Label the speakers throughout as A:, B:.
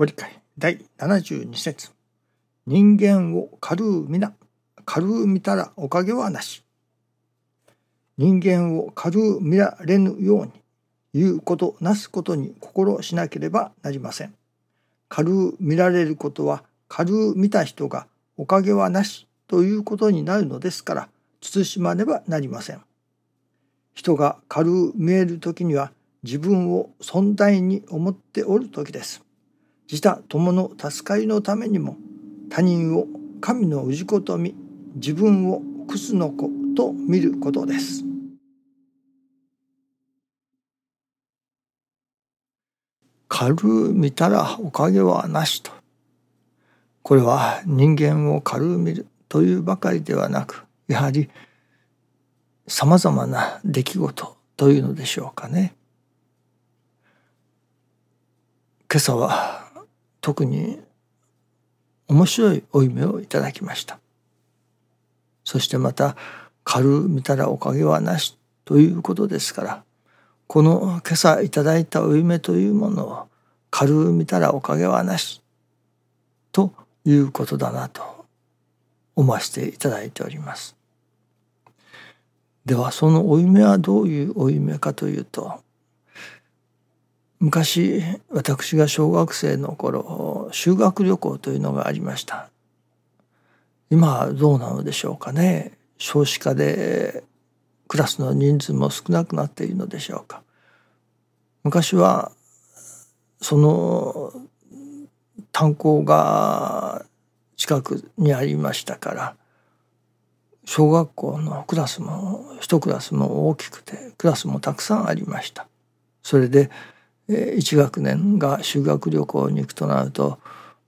A: ご理解。第72節。人間を軽う皆軽う見たらおかげはなし。人間を軽う見られぬように。言うことなすことに心しなければなりません。軽う見られることは軽う見た人がおかげはなし。ということになるのですから慎まねばなりません。人が軽う見える時には自分を存在に思っておる時です。自他友の助かりのためにも他人を神の氏子と見自分をクスの子と見ることです。軽う見たらおかげはなしとこれは人間を軽う見るというばかりではなくやはりさまざまな出来事というのでしょうかね。今朝は特に面白いお夢をいただきましたそしてまた「軽見たらおかげはなし」ということですからこの今朝いただいたお夢というものを「軽見たらおかげはなし」ということだなと思わせていただいております。ではそのお夢はどういうお夢かというと昔私が小学生の頃修学旅行というのがありました。今はどうなのでしょうかね。少子化でクラスの人数も少なくなっているのでしょうか。昔はその炭鉱が近くにありましたから小学校のクラスも一クラスも大きくてクラスもたくさんありました。それで1学年が修学旅行に行くとなると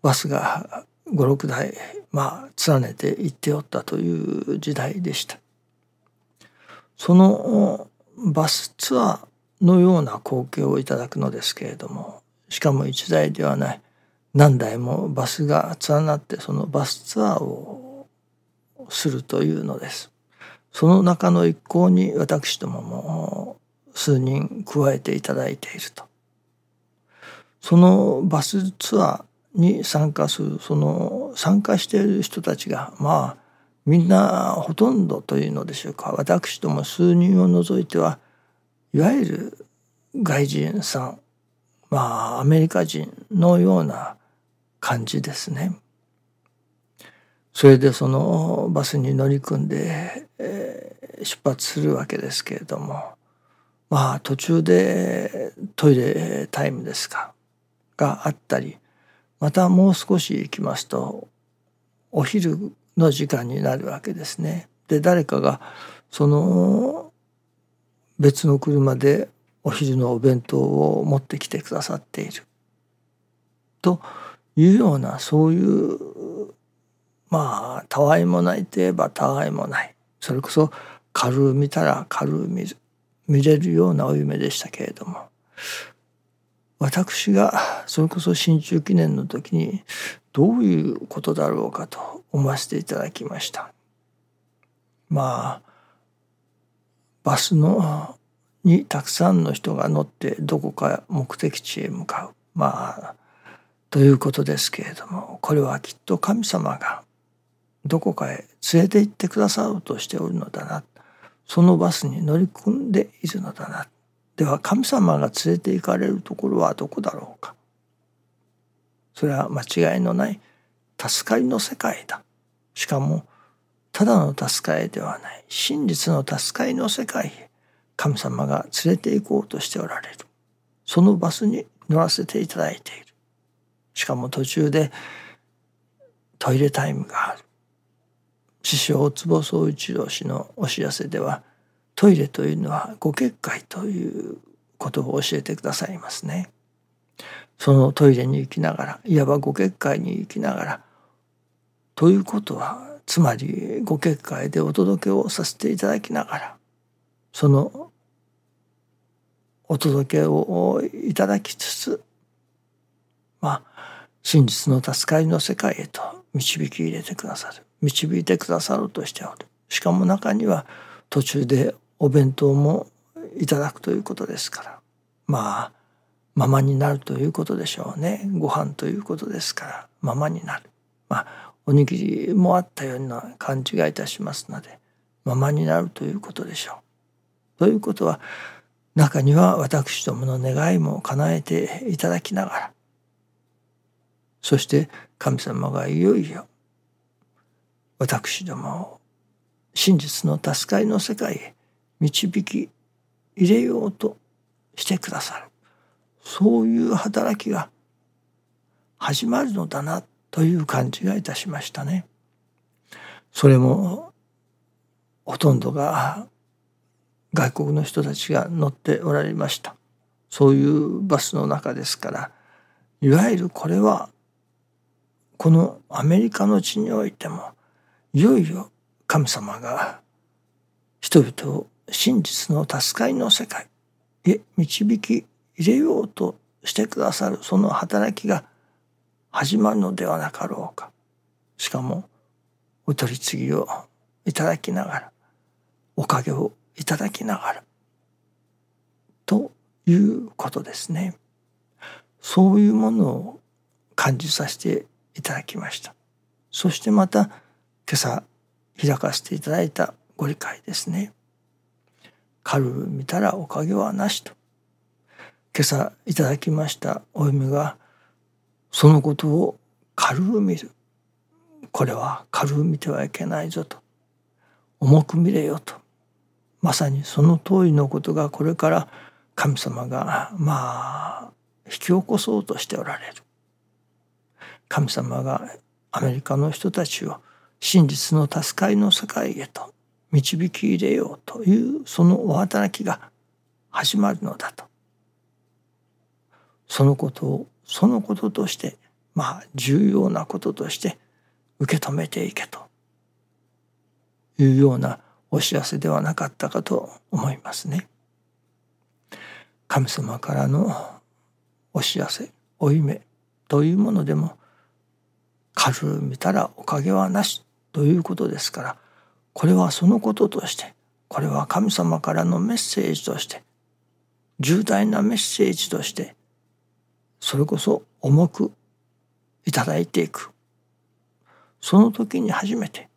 A: バスが56台まあ連ねて行っておったという時代でした。そのバスツアーのような光景をいただくのですけれどもしかも1台ではない何台もバスが連なってそのバスツアーをするというのです。その中の一行に私どもも数人加えていただいていると。そのバスツアーに参加するその参加している人たちがまあみんなほとんどというのでしょうか。私ども数人を除いてはいわゆる外人さん。まあアメリカ人のような感じですね。それでそのバスに乗り組んで、えー、出発するわけですけれども。まあ途中でトイレタイムですか。があったりまたもう少し行きますとお昼の時間になるわけですね。で誰かがその別の車でお昼のお弁当を持ってきてくださっている。というようなそういうまあたわいもないといえばたわいもない。それこそ軽う見たら軽う見見れるようなお夢でしたけれども。私がそれこそ新中記念の時にどういうことだろうかと思わせていただきました。まあバスのにたくさんの人が乗ってどこか目的地へ向かう。まあということですけれどもこれはきっと神様がどこかへ連れて行ってくださろうとしておるのだな。そのバスに乗り込んでいるのだな。では神様が連れて行かれるところはどこだろうか？それは間違いのない助かりの世界だ。しかもただの助かりではない。真実の助かりの世界へ。神様が連れて行こうとしておられる。そのバスに乗らせていただいている。しかも途中でトイレタイムがある。師匠坪宗一郎氏のお知らせではトイレというのはご結界ということを教えてくださいますね。そのトイレに行きながらいわばご結界に行きながらということはつまりご結界でお届けをさせていただきながらそのお届けをいただきつつまあ真実の助かりの世界へと導き入れてくださる導いてくださろうとしておるしかも中には途中でお弁当もいただくということですから。まあままになるということでしょうね。ご飯ということですから。ままになる。まあおにぎりもあったような勘違いいたしますのでままになるということでしょう。ということは中には私どもの願いも叶えていただきながらそして神様がいよいよ私どもを真実の助かりの世界へ導き入れようとしてくださるそういう働きが始まるのだなという感じがいたしましたね。それもほとんどが外国の人たちが乗っておられましたそういうバスの中ですからいわゆるこれはこのアメリカの地においてもいよいよ神様が人々を真実の助かりの世界へ導き入れようとしてくださるその働きが始まるのではなかろうか。しかもお取り次ぎをいただきながらおかげをいただきながらということですね。そういうものを感じさせていただきました。そしてまた今朝開かせていただいたご理解ですね。軽見たらおかげはなしと。今朝いただきましたお読みがそのことを軽く見る。これは軽く見てはいけないぞと。重く見れよと。まさにその通りのことがこれから神様がまあ引き起こそうとしておられる。神様がアメリカの人たちを真実の助かりの世界へと導き入れようというそのお働きが始まるのだとそのことをそのこととしてまあ重要なこととして受け止めていけというようなお知らせではなかったかと思いますね。神様からのお知らせ負い目というものでも軽見たらおかげはなしということですからこれはそのこととしてこれは神様からのメッセージとして重大なメッセージとしてそれこそ重くいただいていくその時に初めて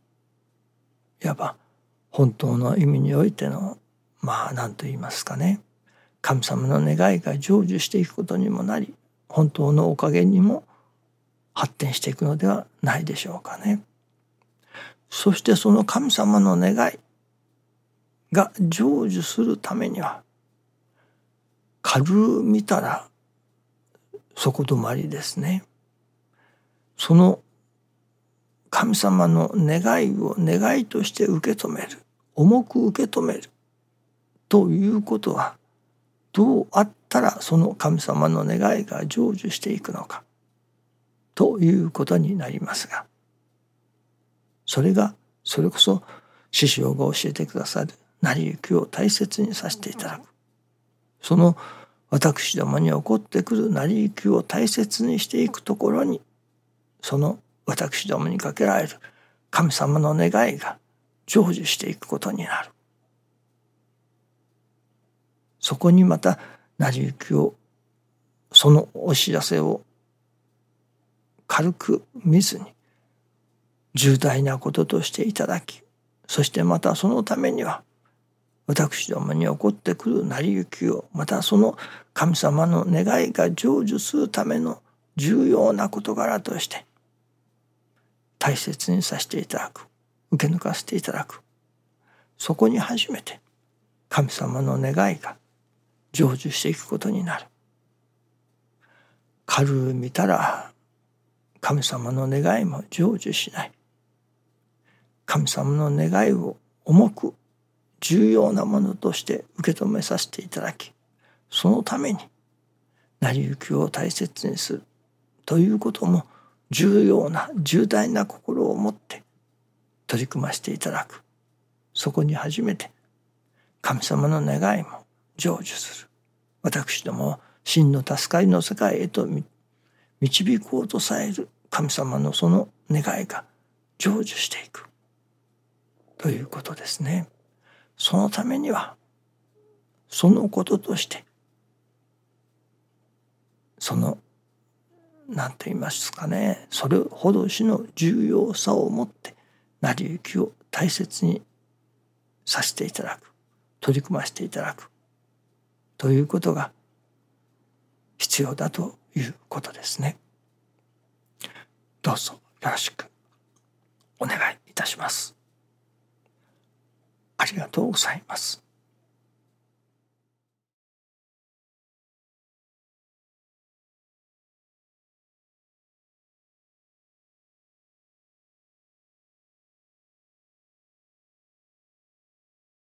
A: いわば本当の意味においてのまあ何と言いますかね神様の願いが成就していくことにもなり本当のおかげにも発展していくのではないでしょうかね。そしてその神様の願いが成就するためには軽見たら底止まりですね。その神様の願いを願いとして受け止める重く受け止めるということはどうあったらその神様の願いが成就していくのかということになりますがそれがそれこそ師匠が教えてくださる成り行きを大切にさせていただく。その私どもに起こってくる成り行きを大切にしていくところにその私どもにかけられる神様の願いが成就していくことになる。そこにまた成り行きをそのお知らせを軽く見ずに重大なこととしていただきそしてまたそのためには私どもに起こってくる成り行きをまたその神様の願いが成就するための重要な事柄として大切にさせていただく受け抜かせていただく。そこに初めて神様の願いが成就していくことになる。軽う見たら神様の願いも成就しない。神様の願いを重く重要なものとして受け止めさせていただきそのために成り行きを大切にするということも重要な重大な心を持って取り組ませていただく。そこに初めて神様の願いも成就する。私ども真の助かりの世界へと導こうとされる神様のその願いが成就していく。ということですね。そのためにはそのこととしてその何て言いますかねそれほどしの重要さを持って成り行きを大切にさせていただく取り組ませていただくということが必要だということですね。どうぞよろしくお願いいたします。ありがとうございます。